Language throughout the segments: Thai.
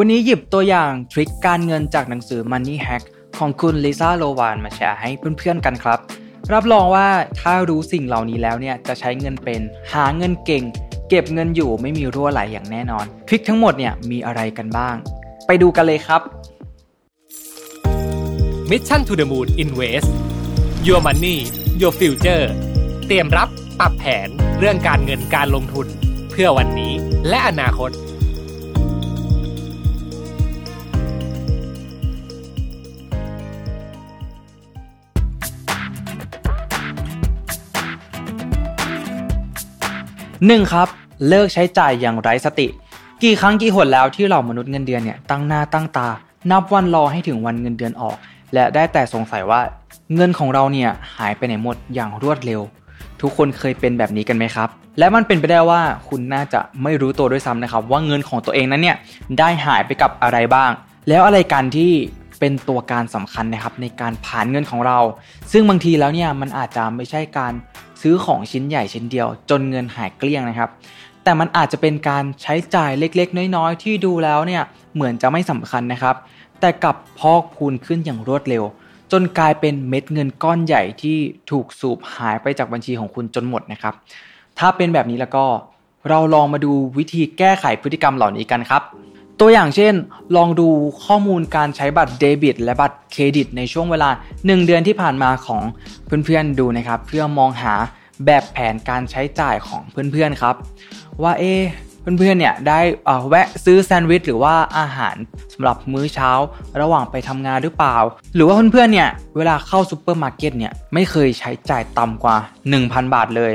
วันนี้หยิบตัวอย่างทริคการเงินจากหนังสือ Money Hack ของคุณลิซ่าโลวานมาแชร์ให้เพื่อนๆกันครับ รับรองว่าถ้ารู้สิ่งเหล่านี้แล้วเนี่ยจะใช้เงินเป็น หาเงินเก่ง เก็บเงินอยู่ไม่มีรั่วไหลอย่างแน่นอน ทริคทั้งหมดเนี่ยมีอะไรกันบ้าง ไปดูกันเลยครับ Mission to the Moon Invest Your Money Your Future เตรียมรับปรับแผนเรื่องการเงินการลงทุน เพื่อวันนี้และอนาคต 1. ครับเลิกใช้จ่ายอย่างไร้สติ กี่ครั้งกี่หนแล้วที่เรามนุษย์เงินเดือนเนี่ยตั้งหน้าตั้งตา นับวันรอให้ถึงวันเงินเดือนออก และได้แต่สงสัยว่าเงินของเราเนี่ยหายไปไหนหมดอย่างรวดเร็ว ทุกคนเคยเป็นแบบนี้กันไหมครับ และมันเป็นไปได้ว่าคุณน่าจะไม่รู้ตัวด้วยซ้ำนะครับ ว่าเงินของตัวเองนั้นเนี่ยได้หายไปกับอะไรบ้าง แล้วอะไรกันที่เป็นตัวการสำคัญนะครับในการผ่านเงินของเรา ซึ่งบางทีแล้วเนี่ยมันอาจจะไม่ใช่การ ซื้อของชิ้นใหญ่ชิ้นเดียว จนเงินหายเกลี้ยงนะครับ แต่มันอาจจะเป็นการใช้จ่ายเล็กๆ น้อยๆ ที่ดูแล้วเนี่ยเหมือนจะไม่สำคัญนะครับ แต่กลับพอกพูนขึ้นอย่างรวดเร็ว จนกลายเป็นเม็ดเงินก้อนใหญ่ที่ถูกสูบหายไปจากบัญชีของคุณจนหมดนะครับ ถ้าเป็นแบบนี้แล้วก็เราลองมาดูวิธีแก้ไขพฤติกรรมเหล่านี้กันครับ ตัวอย่างเช่น ลองดูข้อมูลการใช้บัตรเดบิต และบัตรเครดิต ในช่วงเวลา 1 เดือนที่ผ่านมาของเพื่อนๆดูนะครับ เพื่อมองหาแบบแผนการใช้จ่ายของเพื่อนๆครับ ว่าเอเพื่อนๆเนี่ยได้แวะซื้อแซนด์วิชหรือว่าอาหารสำหรับมื้อเช้าระหว่างไปทำงานหรือเปล่า หรือว่าเพื่อนๆเนี่ยเวลาเข้าซูเปอร์มาร์เก็ตเนี่ยไม่เคยใช้จ่ายต่ำกว่า 1,000 บาทเลย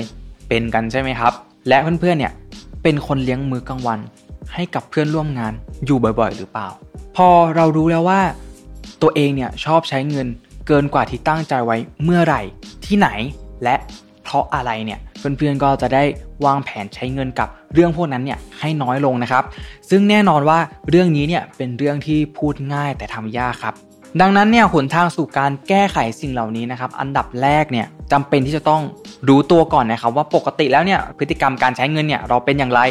เป็นกันใช่ไหมครับ และเพื่อนๆเนี่ยเป็นคนเลี้ยงมื้อกลางวัน ให้กับเพื่อนร่วมงานอยู่บ่อยๆ หรือเปล่า พอเรารู้แล้วว่า ตัวเองเนี่ยชอบใช้เงินเกินกว่าที่ตั้งใจไว้เมื่อไหร่ที่ไหน และเพราะอะไรเนี่ยเพื่อนๆก็จะได้วางแผนใช้เงินกับเรื่องพวกนั้นเนี่ยให้น้อยลงนะครับ ซึ่งแน่นอนว่าเรื่องนี้เนี่ยเป็นเรื่องที่พูดง่ายแต่ทำยากครับ ดังนั้นเนี่ยหนทางสู่การแก้ไขสิ่งเหล่านี้นะครับ อันดับแรกเนี่ยจำเป็นที่จะต้องรู้ตัวก่อนนะครับ ว่าปกติแล้วเนี่ยพฤติกรรมการใช้เงินเนี่ยเราเป็นอย่างไร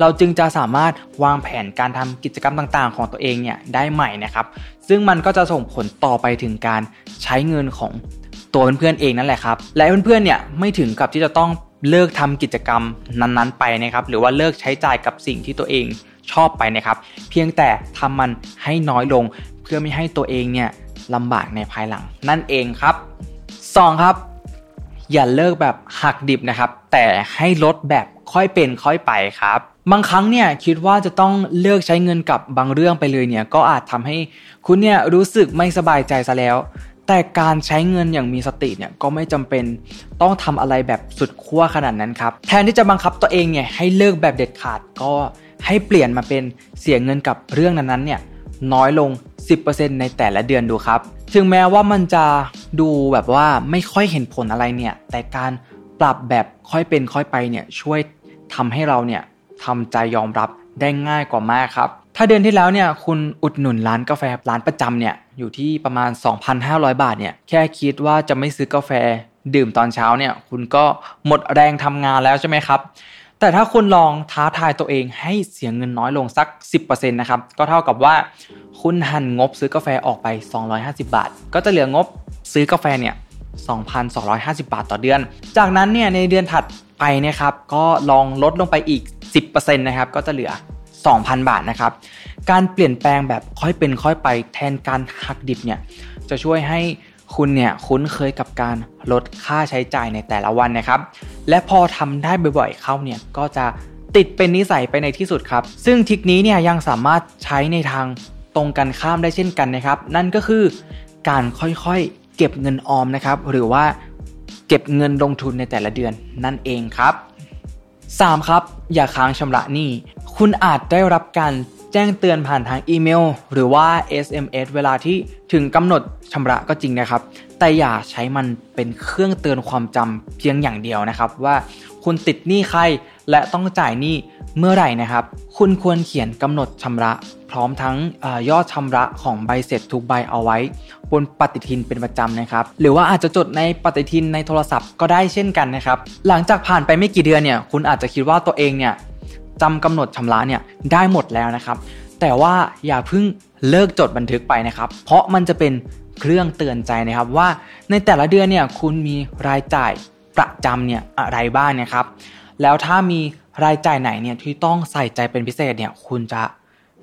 เราจึงจะสามารถวางแผนการทำกิจกรรมต่างๆ ของตัวเองเนี่ยได้ใหม่นะครับ ซึ่งมันก็จะส่งผลต่อไปถึงการใช้เงินของตัวเพื่อนๆเองนั่นแหละครับ และเพื่อนๆเนี่ยไม่ถึงกับที่จะต้องเลิกทำกิจกรรมนั้นๆไปนะครับ หรือว่าเลิกใช้จ่ายกับสิ่งที่ตัวเองชอบไปนะครับ เพียงแต่ทำมันให้น้อยลง พื่อไม่ให้ตัวเองเนี่ยลำบากในภายหลัง นั่นเองครับ 2. ครับ อย่าเลิกแบบหักดิบนะครับ แต่ให้ลดแบบค่อยเป็นค่อยไปครับ บางครั้งเนี่ยคิดว่าจะต้องเลิกใช้เงินกับบางเรื่องไปเลยเนี่ยก็อาจทำให้คุณเนี่ยรู้สึกไม่สบายใจซะแล้ว แต่การใช้เงินอย่างมีสติเนี่ยก็ไม่จำเป็นต้องทำอะไรแบบสุดขั้วขนาดนั้นครับ แทนที่จะบังคับตัวเองเนี่ยให้เลิกแบบเด็ดขาดก็ให้เปลี่ยนมาเป็นเสียเงินกับเรื่องนั้นๆเนี่ยน้อยลง 10%ในแต่ละเดือนดูครับ ถึงแม้ว่ามันจะดูแบบว่าไม่ค่อยเห็นผลอะไรเนี่ย แต่การปรับแบบค่อยเป็นค่อยไปเนี่ยช่วยทำให้เราเนี่ยทำใจยอมรับได้ง่ายกว่ามากครับ ถ้าเดือนที่แล้วเนี่ยคุณอุดหนุนร้านกาแฟร้านประจำเนี่ยอยู่ที่ประมาณ 2,500 บาทเนี่ยแค่คิดว่าจะไม่ซื้อกาแฟดื่มตอนเช้าเนี่ยคุณก็หมดแรงทำงานแล้วใช่ไหมครับแต่ถ้าคุณลองท้าทายตัวเองให้เสียเงินน้อยลงสัก 10%นะครับ ก็เท่ากับว่า คุณหันงบซื้อกาแฟออกไป 250 บาท ก็จะเหลืองบซื้อกาแฟเนี่ย2,250 บาทต่อเดือน จากนั้นเนี่ยในเดือนถัดไปนะครับ ก็ลองลดลงไปอีก 10%นะครับ ก็จะเหลือ 2,000 บาทนะครับ การเปลี่ยนแปลงแบบค่อยเป็นค่อยไปแทนการหักดิบเนี่ยจะช่วยให้คุณเนี่ยคุ้นเคยกับการลดค่าใช้จ่ายในแต่ละวันนะครับ และพอทำได้บ่อยๆเข้าเนี่ยก็จะติดเป็นนิสัยไปในที่สุดครับ ซึ่งทิคนี้เนี่ยยังสามารถใช้ในทาง รงกันข้ามได้เช่นกันนะครับ นั่นก็คือการค่อยๆเก็บเงินออมนะครับ หรือว่าเก็บเงินลงทุนในแต่ละเดือนนั่นเองครับ 3. ครับ อย่าค้างชำระหนี้คุณอาจได้รับการแจ้งเตือนผ่านทางอีเมล หรือว่า SMS เวลาที่ถึงกำหนดชำระก็จริงนะครับ แต่อย่าใช้มันเป็นเครื่องเตือนความจำเพียงอย่างเดียวนะครับ ว่าคุณติดหนี้ใครและต้องจ่ายหนี้ เมื่อไหร่นะครับ คุณควรเขียนกำหนดชำระ พร้อมทั้งอยอดชำระของใบเสร็จทุกใบเอาไว้ บนปฏิทินเป็นประจำนะครับ หรือว่าอาจจะจดในปฏิทินในโทรศัพท์ก็ได้เช่นกันนะครับ หลังจากผ่านไปไม่กี่เดือนเนี่ยคุณอาจจะคิดว่าตัวเองเนี่ยจำกำหนดชำระเนี่ยได้หมดแล้วนะครับ แต่ว่าอย่าเพิ่งเลิกจดบันทึกไปนะครับ เพราะมันจะเป็นเครื่องเตือนใจนะครับว่าในแต่ละเดือนเนี่ยคุณมีรายจ่ายประจำเนี่ยอะไรบ้างนะครับ แล้วถ้ามี รายจ่ายไหนเนี่ยที่ต้องใส่ใจเป็นพิเศษเนี่ยคุณจะ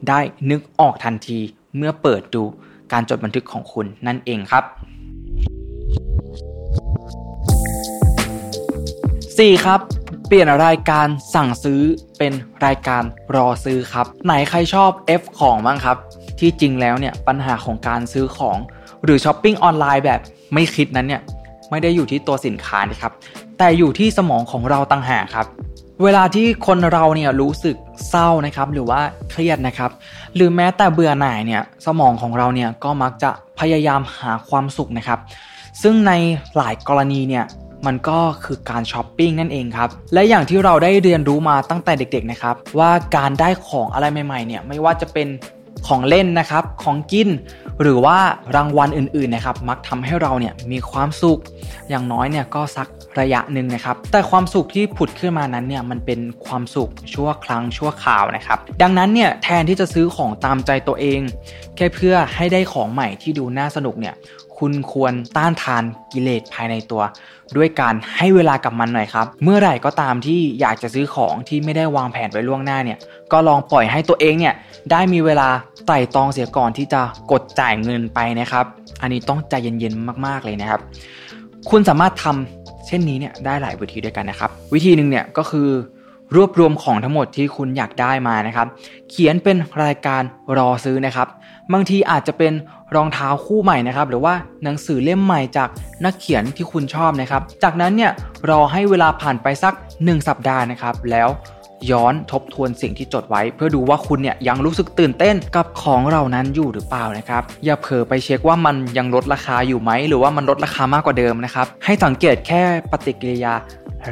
ได้นึกออกทันทีเมื่อเปิดดูการจดบันทึกของคุณนั่นเองครับ 4. ครับ เปลี่ยนรายการสั่งซื้อเป็นรายการรอซื้อครับ ไหนใครชอบ F ของบ้างครับ ที่จริงแล้วเนี่ยปัญหาของการซื้อของ หรือช้อปปิ้งออนไลน์แบบไม่คิดนั้นเนี่ยไม่ได้อยู่ที่ตัวสินค้านะครับ แต่อยู่ที่สมองของเราต่างหากครับ เวลาที่คนเราเนี่ยรู้สึกเศร้านะครับหรือว่าเครียดนะครับ หรือแม้แต่เบื่อหน่ายเนี่ยสมองของเราเนี่ยก็มักจะพยายามหาความสุขนะครับ ซึ่งในหลายกรณีเนี่ยมันก็คือการช้อปปิ้งนั่นเองครับ และอย่างที่เราได้เรียนรู้มาตั้งแต่เด็กๆนะครับ ว่าการได้ของอะไรใหม่ๆเนี่ยไม่ว่าจะเป็นของเล่นนะครับของกิน หรือว่ารางวัลอื่นๆนะครับมักทำให้เราเนี่ยมีความสุขอย่างน้อยเนี่ยก็สักระยะหนึ่งนะครับแต่ความสุขที่ผุดขึ้นมานั้นเนี่ยมันเป็นความสุขชั่วครั้งชั่วคราวนะครับดังนั้นเนี่ยแทนที่จะซื้อของตามใจตัวเอง แค่เพื่อให้ได้ของใหม่ที่ดูน่าสนุกเนี่ย คุณควรต้านทานกิเลสภายในตัว ด้วยการให้เวลากับมันหน่อยครับ เมื่อไหร่ก็ตามที่อยากจะซื้อของที่ไม่ได้วางแผนไว้ล่วงหน้าเนี่ย ก็ลองปล่อยให้ตัวเองเนี่ยได้มีเวลาไต่ตองเสียก่อนที่จะกดจ่ายเงินไปนะครับ อันนี้ต้องใจเย็นๆมากๆเลยนะครับ คุณสามารถทำเช่นนี้เนี่ยได้หลายวิธีด้วยกันนะครับ วิธีหนึ่งเนี่ยก็คือรวบรวมของทั้งหมดที่คุณอยากได้มานะครับ เขียนเป็นรายการรอซื้อนะครับ บางทีอาจจะเป็น รองเท้าคู่ใหม่นะครับหรือว่าหนังสือเล่มใหม่จากนักเขียนที่คุณชอบนะครับ จากนั้นเนี่ยรอให้เวลาผ่านไปสัก 1 สัปดาห์นะครับ แล้วย้อนทบทวนสิ่งที่จดไว้ เพื่อดูว่าคุณเนี่ยยังรู้สึกตื่นเต้นกับของเหล่านั้นอยู่หรือเปล่านะครับ อย่าเผลอไปเช็คว่ามันยังลดราคาอยู่ไหม หรือว่ามันลดราคามากกว่าเดิมนะครับ ให้สังเกตแค่ปฏิกิริยา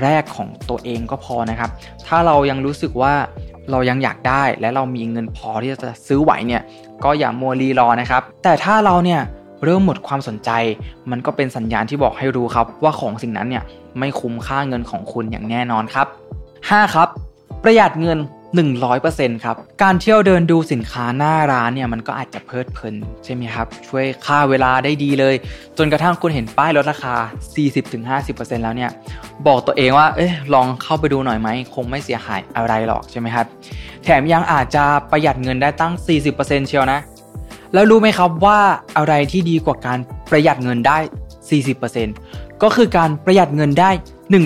แรกของตัวเองก็พอนะครับ ถ้าเรายังรู้สึกว่าเรายังอยากได้และเรามีเงินพอที่จะซื้อไหวเนี่ย ก็อย่ามัวรีรอนะครับ แต่ถ้าเราเนี่ยเริ่มหมดความสนใจ มันก็เป็นสัญญาณที่บอกให้รู้ครับ ว่าของสิ่งนั้นเนี่ยไม่คุ้มค่าเงินของคุณอย่างแน่นอนครับ 5. ครับ ประหยัดเงิน 100%ครับ การเที่ยวเดินดูสินค้าหน้าร้านเนี่ยมันก็อาจจะเพลิดเพลินใช่ไหมครับ ช่วยค่าเวลาได้ดีเลย จนกระทั่งคุณเห็นป้ายลดราคา 40-50%แล้วเนี่ย บอกตัวเองว่า เอ๊ะ ลองเข้าไปดูหน่อยไหม คงไม่เสียหายอะไรหรอกใช่ไหมครับ แถมยังอาจจะประหยัดเงินได้ตั้ง 40%เชียวนะ แล้วรู้ไหมครับว่าอะไรที่ดีกว่าการประหยัดเงินได้ 40%ก็คือการประหยัดเงินได้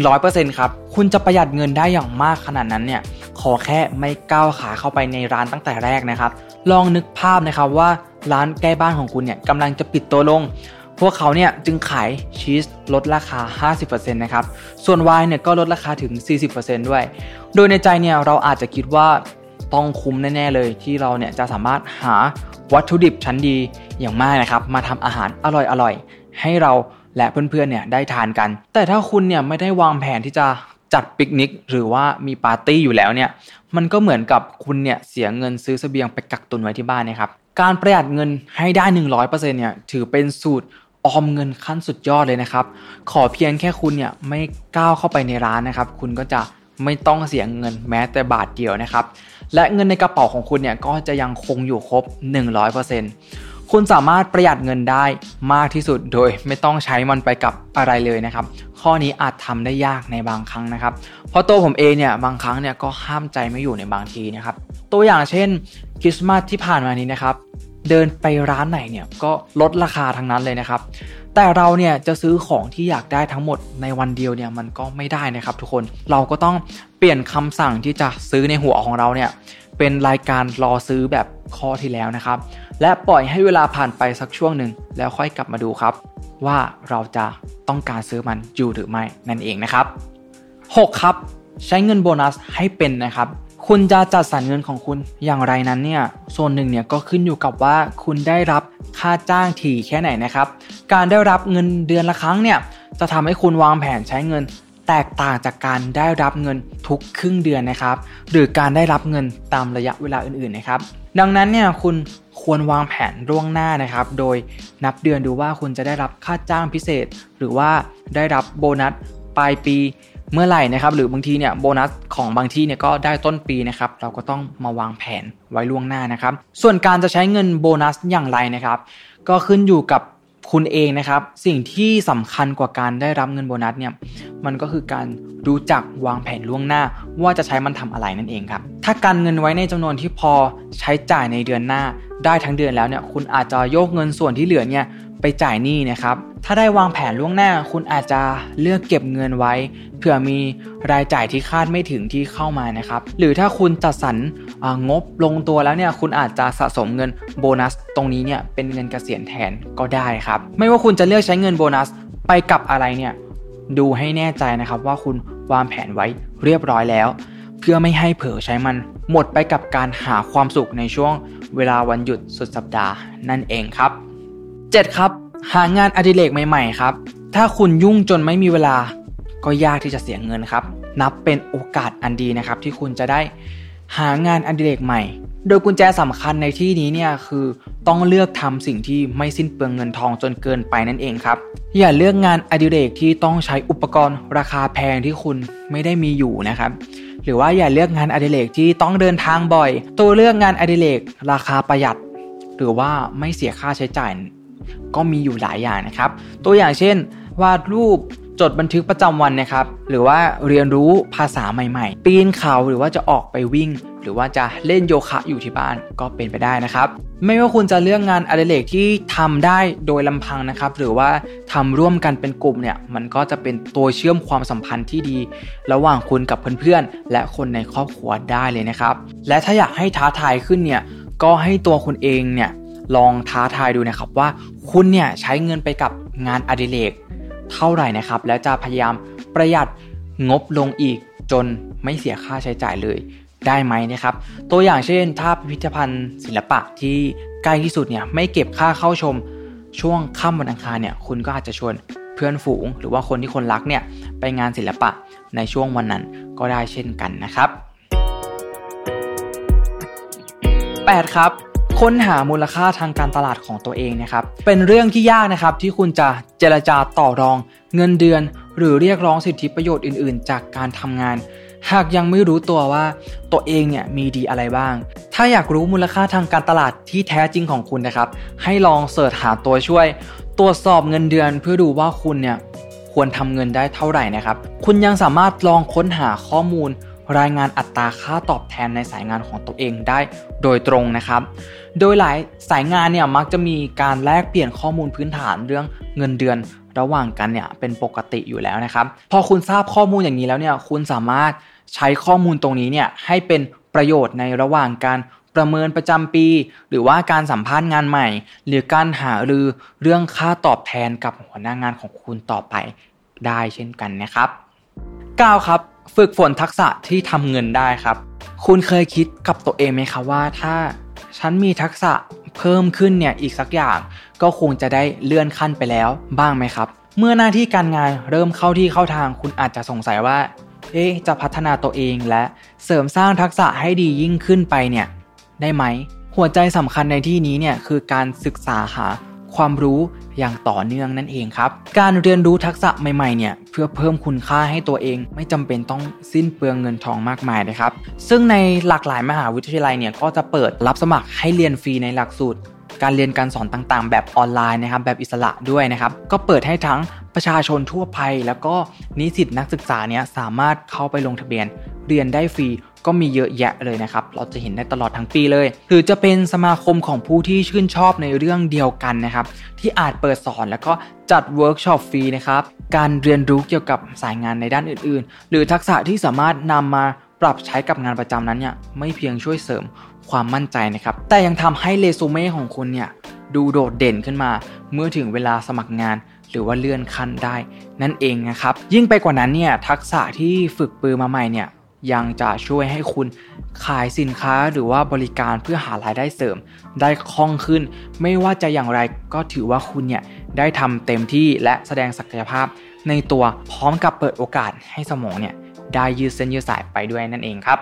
100%ครับ คุณจะประหยัดเงินได้อย่างมากขนาดนั้นเนี่ย ขอแค่ไม่ก้าวขาเข้าไปในร้านตั้งแต่แรกนะครับ ลองนึกภาพนะครับว่าร้านใกล้บ้านของคุณเนี่ยกำลังจะปิดตัวลง พวกเขาเนี่ยจึงขายชีสลดราคา 50%นะครับ ส่วนไวน์เนี่ยก็ลดราคาถึง 40%ด้วย โดยในใจเนี่ยเราอาจจะคิดว่าต้องคุ้มแน่ ๆ เลยที่เราเนี่ยจะสามารถหาวัตถุดิบชั้นดีอย่างมากนะครับ มาทำอาหารอร่อยๆ ให้เรา และเพื่อนๆเนี่ยได้ทานกัน แต่ถ้าคุณเนี่ยไม่ได้วางแผนที่จะจัดปิกนิกหรือว่ามีปาร์ตี้อยู่แล้วเนี่ยมันก็เหมือนกับคุณเนี่ยเสียเงินซื้อเสบียงไปกักตุนไว้ที่บ้านนะครับการประหยัดเงินให้ได้ 100%เนี่ยถือเป็นสูตรออมเงินขั้นสุดยอดเลยนะครับ ขอเพียงแค่คุณเนี่ยไม่ก้าวเข้าไปในร้านนะครับ คุณก็จะไม่ต้องเสียเงินแม้แต่บาทเดียวนะครับ และเงินในกระเป๋าของคุณเนี่ยก็จะยังคงอยู่ครบ 100% คุณสามารถประหยัดเงินได้มากที่สุดโดยไม่ต้องใช้มันไปกับอะไรเลยนะครับ ข้อนี้อาจทำได้ยากในบางครั้งนะครับ เพราะตัวผมเองเนี่ยบางครั้งเนี่ยก็ห้ามใจไม่อยู่ในบางทีนะครับ ตัวอย่างเช่นคริสต์มาสที่ผ่านมานี้นะครับ เดินไปร้านไหนเนี่ยก็ลดราคาทั้งนั้นเลยนะครับ แต่เราเนี่ยจะซื้อของที่อยากได้ทั้งหมดในวันเดียวเนี่ยมันก็ไม่ได้นะครับ ทุกคนเราก็ต้องเปลี่ยนคำสั่งที่จะซื้อในหัวของเราเนี่ยเป็นรายการรอซื้อแบบข้อที่แล้วนะครับ และปล่อยให้เวลาผ่านไปสักช่วงหนึ่งแล้วค่อยกลับมาดูครับ ว่าเราจะต้องการซื้อมันอยู่หรือไม่นั่นเองนะครับ 6. ครับ ใช้เงินโบนัสให้เป็นนะครับคุณจะจัดสรรเงินของคุณอย่างไรนั้นเนี่ยส่วนหนึ่งเนี่ยก็ขึ้นอยู่กับว่าคุณได้รับค่าจ้างถี่แค่ไหนนะครับ การได้รับเงินเดือนละครั้งเนี่ยจะทำให้คุณวางแผนใช้เงิน แตกต่างจากการได้รับเงินทุกครึ่งเดือนนะครับ หรือการได้รับเงินตามระยะเวลาอื่นๆนะครับ ดังนั้นเนี่ยคุณควรวางแผนล่วงหน้านะครับ โดยนับเดือนดูว่าคุณจะได้รับค่าจ้างพิเศษ หรือว่าได้รับโบนัสปลายปีเมื่อไหร่นะครับ หรือบางทีเนี่ยโบนัสของบางที่เนี่ยก็ได้ต้นปีนะครับ เราก็ต้องมาวางแผนไว้ล่วงหน้านะครับ ส่วนการจะใช้เงินโบนัสอย่างไรนะครับ ก็ขึ้นอยู่กับ คุณเองนะครับ สิ่งที่สำคัญกว่าการได้รับเงินโบนัสเนี่ยมันก็คือการรู้จักวางแผนล่วงหน้า ว่าจะใช้มันทำอะไรนั่นเองครับ ถ้าการเงินไว้ในจำนวนที่พอใช้จ่ายในเดือนหน้าได้ทั้งเดือนแล้วเนี่ยคุณอาจจะโยกเงินส่วนที่เหลือเนี่ย ไปจ่ายหนี้นะครับ ถ้าได้วางแผนล่วงหน้า คุณอาจจะเลือกเก็บเงินไว้ เผื่อมีรายจ่ายที่คาดไม่ถึงที่เข้ามานะครับ หรือถ้าคุณจัดสรรงบลงตัวแล้วเนี่ย คุณอาจจะสะสมเงินโบนัส ตรงนี้เนี่ยเป็นเงินเกษียณแทนก็ได้ครับ ไม่ว่าคุณจะเลือกใช้เงินโบนัสไปกับอะไรเนี่ย ดูให้แน่ใจนะครับว่าคุณวางแผนไว้เรียบร้อยแล้ว เพื่อไม่ให้เผลอใช้มันหมดไปกับการหาความสุขในช่วงเวลาวันหยุดสุดสัปดาห์นั่นเองครับ 7. ครับ หางานอดิเรกใหม่ ๆ ครับ ถ้าคุณยุ่งจนไม่มีเวลา ก็ยากที่จะเสียเงินครับ นับเป็นโอกาสอันดีนะครับ ที่คุณจะได้หางานอดิเรกใหม่ โดยกุญแจสำคัญในที่นี้เนี่ยคือต้องเลือกทำสิ่งที่ไม่สิ้นเปลืองเงินทองจนเกินไปนั่นเองครับ อย่าเลือกงานอดิเรกที่ต้องใช้อุปกรณ์ราคาแพงที่คุณไม่ได้มีอยู่นะครับ หรือว่าอย่าเลือกงานอดิเรกที่ต้องเดินทางบ่อย ตัวเลือกงานอดิเรกราคาประหยัด หรือว่าไม่เสียค่าใช้จ่าย ก็มีอยู่หลายอย่างนะครับ ตัวอย่างเช่น วาดรูปจดบันทึกประจำวันนะครับ หรือว่าเรียนรู้ภาษาใหม่ๆ ปีนเขาหรือว่าจะออกไปวิ่ง หรือว่าจะเล่นโยคะอยู่ที่บ้านก็เป็นไปได้นะครับ ไม่ว่าคุณจะเลือกงานอดิเรกที่ทำได้โดยลำพังนะครับ หรือว่าทำร่วมกันเป็นกลุ่มเนี่ยมันก็จะเป็นตัวเชื่อมความสัมพันธ์ที่ดี ระหว่างคุณกับเพื่อนๆ และคนในครอบครัวได้เลยนะครับ และถ้าอยากให้ท้าทายขึ้นเนี่ยก็ให้ตัวคุณเองเนี่ย ลองท้าทายดูนะครับว่าคุณเนี่ยใช้เงินไปกับงานอดิเรกเท่าไหร่นะครับ แล้วจะพยายามประหยัดงบลงอีกจนไม่เสียค่าใช้จ่ายเลยได้ไหมนะครับ ตัวอย่างเช่น ถ้าพิพิธภัณฑ์ศิลปะที่ใกล้ที่สุดเนี่ยไม่เก็บค่าเข้าชมช่วงค่ำวันอังคารเนี่ยคุณก็อาจจะชวนเพื่อนฝูง หรือว่าคนที่คนรักเนี่ยไปงานศิลปะในช่วงวันนั้นก็ได้เช่นกันนะครับ 8 ครับ ค้นหามูลค่าทางการตลาดของตัวเองนะครับ เป็นเรื่องที่ยากนะครับที่คุณจะเจรจาต่อรอง เงินเดือน หรือเรียกร้องสิทธิประโยชน์อื่น ๆ จากการทำงาน หากยังไม่รู้ตัวว่าตัวเองเนี่ยมีดีอะไรบ้าง ถ้าอยากรู้มูลค่าทางการตลาดที่แท้จริงของคุณนะครับ ให้ลองเสิร์ชหาตัวช่วย ตรวจสอบเงินเดือนเพื่อดูว่าคุณเนี่ยควรทำเงินได้เท่าไหร่นะครับ คุณยังสามารถลองค้นหาข้อมูล รายงานอัตราค่าตอบแทนในสายงานของตัวเองได้โดยตรงนะครับ โดยหลายสายงานเนี่ยมักจะมีการแลกเปลี่ยนข้อมูลพื้นฐานเรื่องเงินเดือนระหว่างกันเนี่ยเป็นปกติอยู่แล้วนะครับ พอคุณทราบข้อมูลอย่างนี้แล้วเนี่ยคุณสามารถใช้ข้อมูลตรงนี้เนี่ยให้เป็นประโยชน์ในระหว่างการประเมินประจำปี หรือว่าการสัมภาษณ์งานใหม่ หรือการหารือเรื่องค่าตอบแทนกับหัวหน้างานของคุณต่อไปได้เช่นกันนะครับ 9 ครับ ฝึกฝนทักษะที่ทำเงินได้ครับ คุณเคยคิดกับตัวเองไหมครับว่าถ้าฉันมีทักษะเพิ่มขึ้นเนี่ยอีกสักอย่าง ก็คงจะได้เลื่อนขั้นไปแล้วบ้างไหมครับ เมื่อหน้าที่การงานเริ่มเข้าที่เข้าทาง คุณอาจจะสงสัยว่า เอ๊จะพัฒนาตัวเองและเสริมสร้างทักษะให้ดียิ่งขึ้นไปเนี่ย ได้ไหม หัวใจสำคัญในที่นี้เนี่ยคือการศึกษาหา ความรู้อย่างต่อเนื่องนั่นเองครับ การเรียนรู้ทักษะใหม่ๆเนี่ยเพื่อเพิ่มคุณค่าให้ตัวเอง ไม่จำเป็นต้องสิ้นเปลืองเงินทองมากมายนะครับ ซึ่งในหลากหลายมหาวิทยาลัยเนี่ยก็จะเปิดรับสมัครให้เรียนฟรีในหลักสูตร การเรียนการสอนต่างๆ แบบออนไลน์นะครับ แบบอิสระด้วยนะครับ ก็เปิดให้ทั้งประชาชนทั่วไป แล้วก็นิสิตนักศึกษาเนี่ยสามารถเข้าไปลงทะเบียนเรียนได้ฟรี ก็มีเยอะแยะเลยนะครับ เราจะเห็นได้ตลอดทั้งปีเลย หรือจะเป็นสมาคมของผู้ที่ชื่นชอบในเรื่องเดียวกันนะครับ ที่อาจเปิดสอนแล้วก็จัดเวิร์กช็อปฟรีนะครับ การเรียนรู้เกี่ยวกับสายงานในด้านอื่น ๆ หรือทักษะที่สามารถนำมาปรับใช้กับงานประจำนั้นเนี่ยไม่เพียงช่วยเสริมความมั่นใจนะครับ แต่ยังทำให้เรซูเม่ของคุณเนี่ยดูโดดเด่นขึ้นมา เมื่อถึงเวลาสมัครงาน หรือว่าเลื่อนขั้นได้ นั่นเองนะครับ ยิ่งไปกว่านั้นเนี่ยทักษะที่ฝึกปือมาใหม่เนี่ย ยังจะช่วยให้คุณขายสินค้าหรือว่าบริการเพื่อหารายได้เสริม ได้คล่องขึ้น ไม่ว่าจะอย่างไรก็ถือว่าคุณเนี่ยได้ทำเต็มที่และแสดงศักยภาพ ในตัวพร้อมกับเปิดโอกาสให้สมองเนี่ยได้ยืดเส้นยืดสายไปด้วยนั่นเองครับ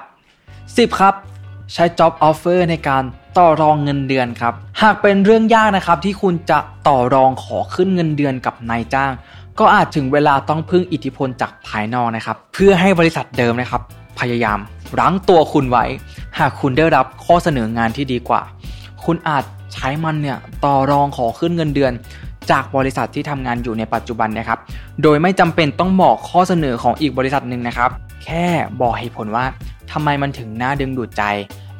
10 ครับ ใช้ job offer ในการต่อรองเงินเดือนครับ หากเป็นเรื่องยากนะครับที่คุณจะต่อรองขอขึ้นเงินเดือนกับนายจ้าง ก็อาจถึงเวลาต้องพึ่งอิทธิพลจากภายนอกนะครับ เพื่อให้บริษัทเดิมนะครับ พยายามรั้งตัวคุณไว้ หากคุณได้รับข้อเสนองานที่ดีกว่า คุณอาจใช้มันเนี่ยต่อรองขอขึ้นเงินเดือน จากบริษัทที่ทำงานอยู่ในปัจจุบันนะครับ โดยไม่จำเป็นต้องบอกข้อเสนอของอีกบริษัทหนึ่งนะครับ แค่บอกเหตุผลว่าทำไมมันถึงน่าดึงดูดใจ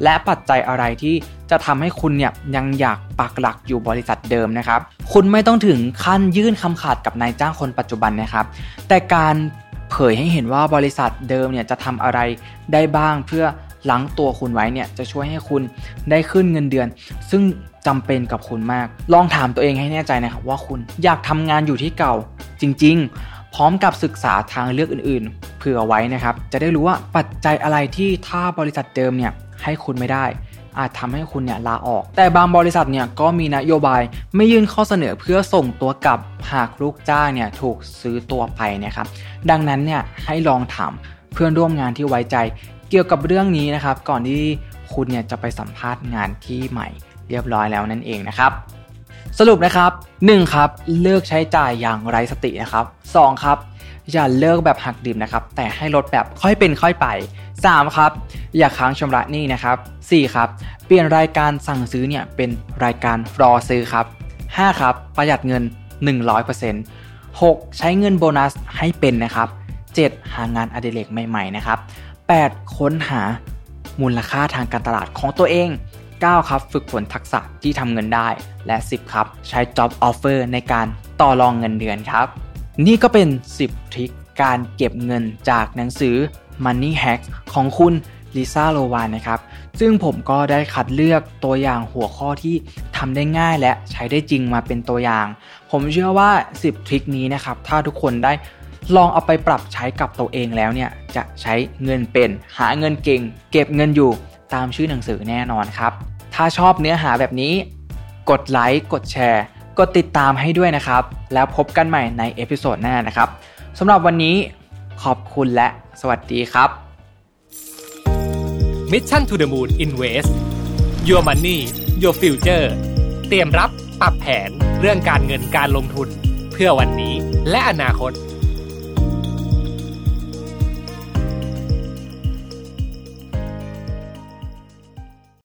และปัจจัยอะไรที่จะทำให้คุณเนี่ยยังอยากปักหลักอยู่บริษัทเดิมนะครับ คุณไม่ต้องถึงขั้นยื่นคำขาดกับนายจ้างคนปัจจุบันนะครับ แต่การ เผยให้เห็นว่าบริษัทเดิมเนี่ยจะทำอะไรได้บ้างเพื่อล้างตัวคุณไว้เนี่ยจะช่วยให้คุณได้ขึ้นเงินเดือน ซึ่งจำเป็นกับคุณมาก ลองถามตัวเองให้แน่ใจนะครับว่าคุณอยากทำงานอยู่ที่เก่าจริง ๆ พร้อมกับศึกษาทางเลือกอื่น ๆ เผื่อไว้นะครับ จะได้รู้ว่าปัจจัยอะไรที่ถ้าบริษัทเดิมเนี่ยให้คุณไม่ได้ อาจทำให้คุณเนี่ยลาออก แต่บางบริษัทเนี่ยก็มีนโยบายไม่ยื่นข้อเสนอเพื่อส่งตัวกลับหากลูกจ้างเนี่ยถูกซื้อตัวไปนะครับดังนั้นเนี่ยให้ลองถามเพื่อนร่วมงานที่ไว้ใจ เกี่ยวกับเรื่องนี้นะครับก่อนที่คุณเนี่ยจะไปสัมภาษณ์งานที่ใหม่เรียบร้อยแล้วนั่นเองนะครับสรุปนะครับ 1. ครับเลิกใช้จ่ายอย่างไร้สตินะครับ 2. ครับอย่าเลิกแบบหักดิบนะครับ แต่ให้ลดแบบค่อยเป็นค่อยไป 3. ครับอย่าค้างชำระหนี้นะครับ 4. ครับเปลี่ยนรายการสั่งซื้อเนี่ยเป็นรายการรอซื้อครับ 5. ครับประหยัดเงิน 100% 6. ใช้เงินโบนัสให้เป็นนะครับ 7. หางานอดิเรกใหม่ๆนะครับ 8. ค้นหามูลค่าทางการตลาดของตัวเอง 9. ครับ ฝึกฝนทักษะที่ทำเงินได้ และ 10 ครับ ใช้ job offer ในการต่อรองเงินเดือนครับ นี่ก็เป็น 10 ทริคการเก็บเงินจากหนังสือ Money Hack ของคุณลิซ่าโรวานนะครับ ซึ่งผมก็ได้คัดเลือกตัวอย่างหัวข้อที่ทำได้ง่ายและใช้ได้จริงมาเป็นตัวอย่าง ผมเชื่อว่า 10 ทริคนี้นะครับ ถ้าทุกคนได้ลองเอาไปปรับใช้กับตัวเองแล้วเนี่ย จะใช้เงินเป็น หาเงินเก่ง เก็บเงินอยู่ตามชื่อหนังสือแน่นอนครับ ถ้าชอบเนื้อหาแบบนี้ กดไลค์ กดแชร์ กดติดตามให้ด้วยนะครับ แล้วพบกันใหม่ใน episode หน้านะครับสำหรับวันนี้ ขอบคุณและสวัสดีครับ Mission to the Moon Invest Your Money Your Future เตรียมรับปรับแผนเรื่องการเงินการลงทุนเพื่อวันนี้และอนาคต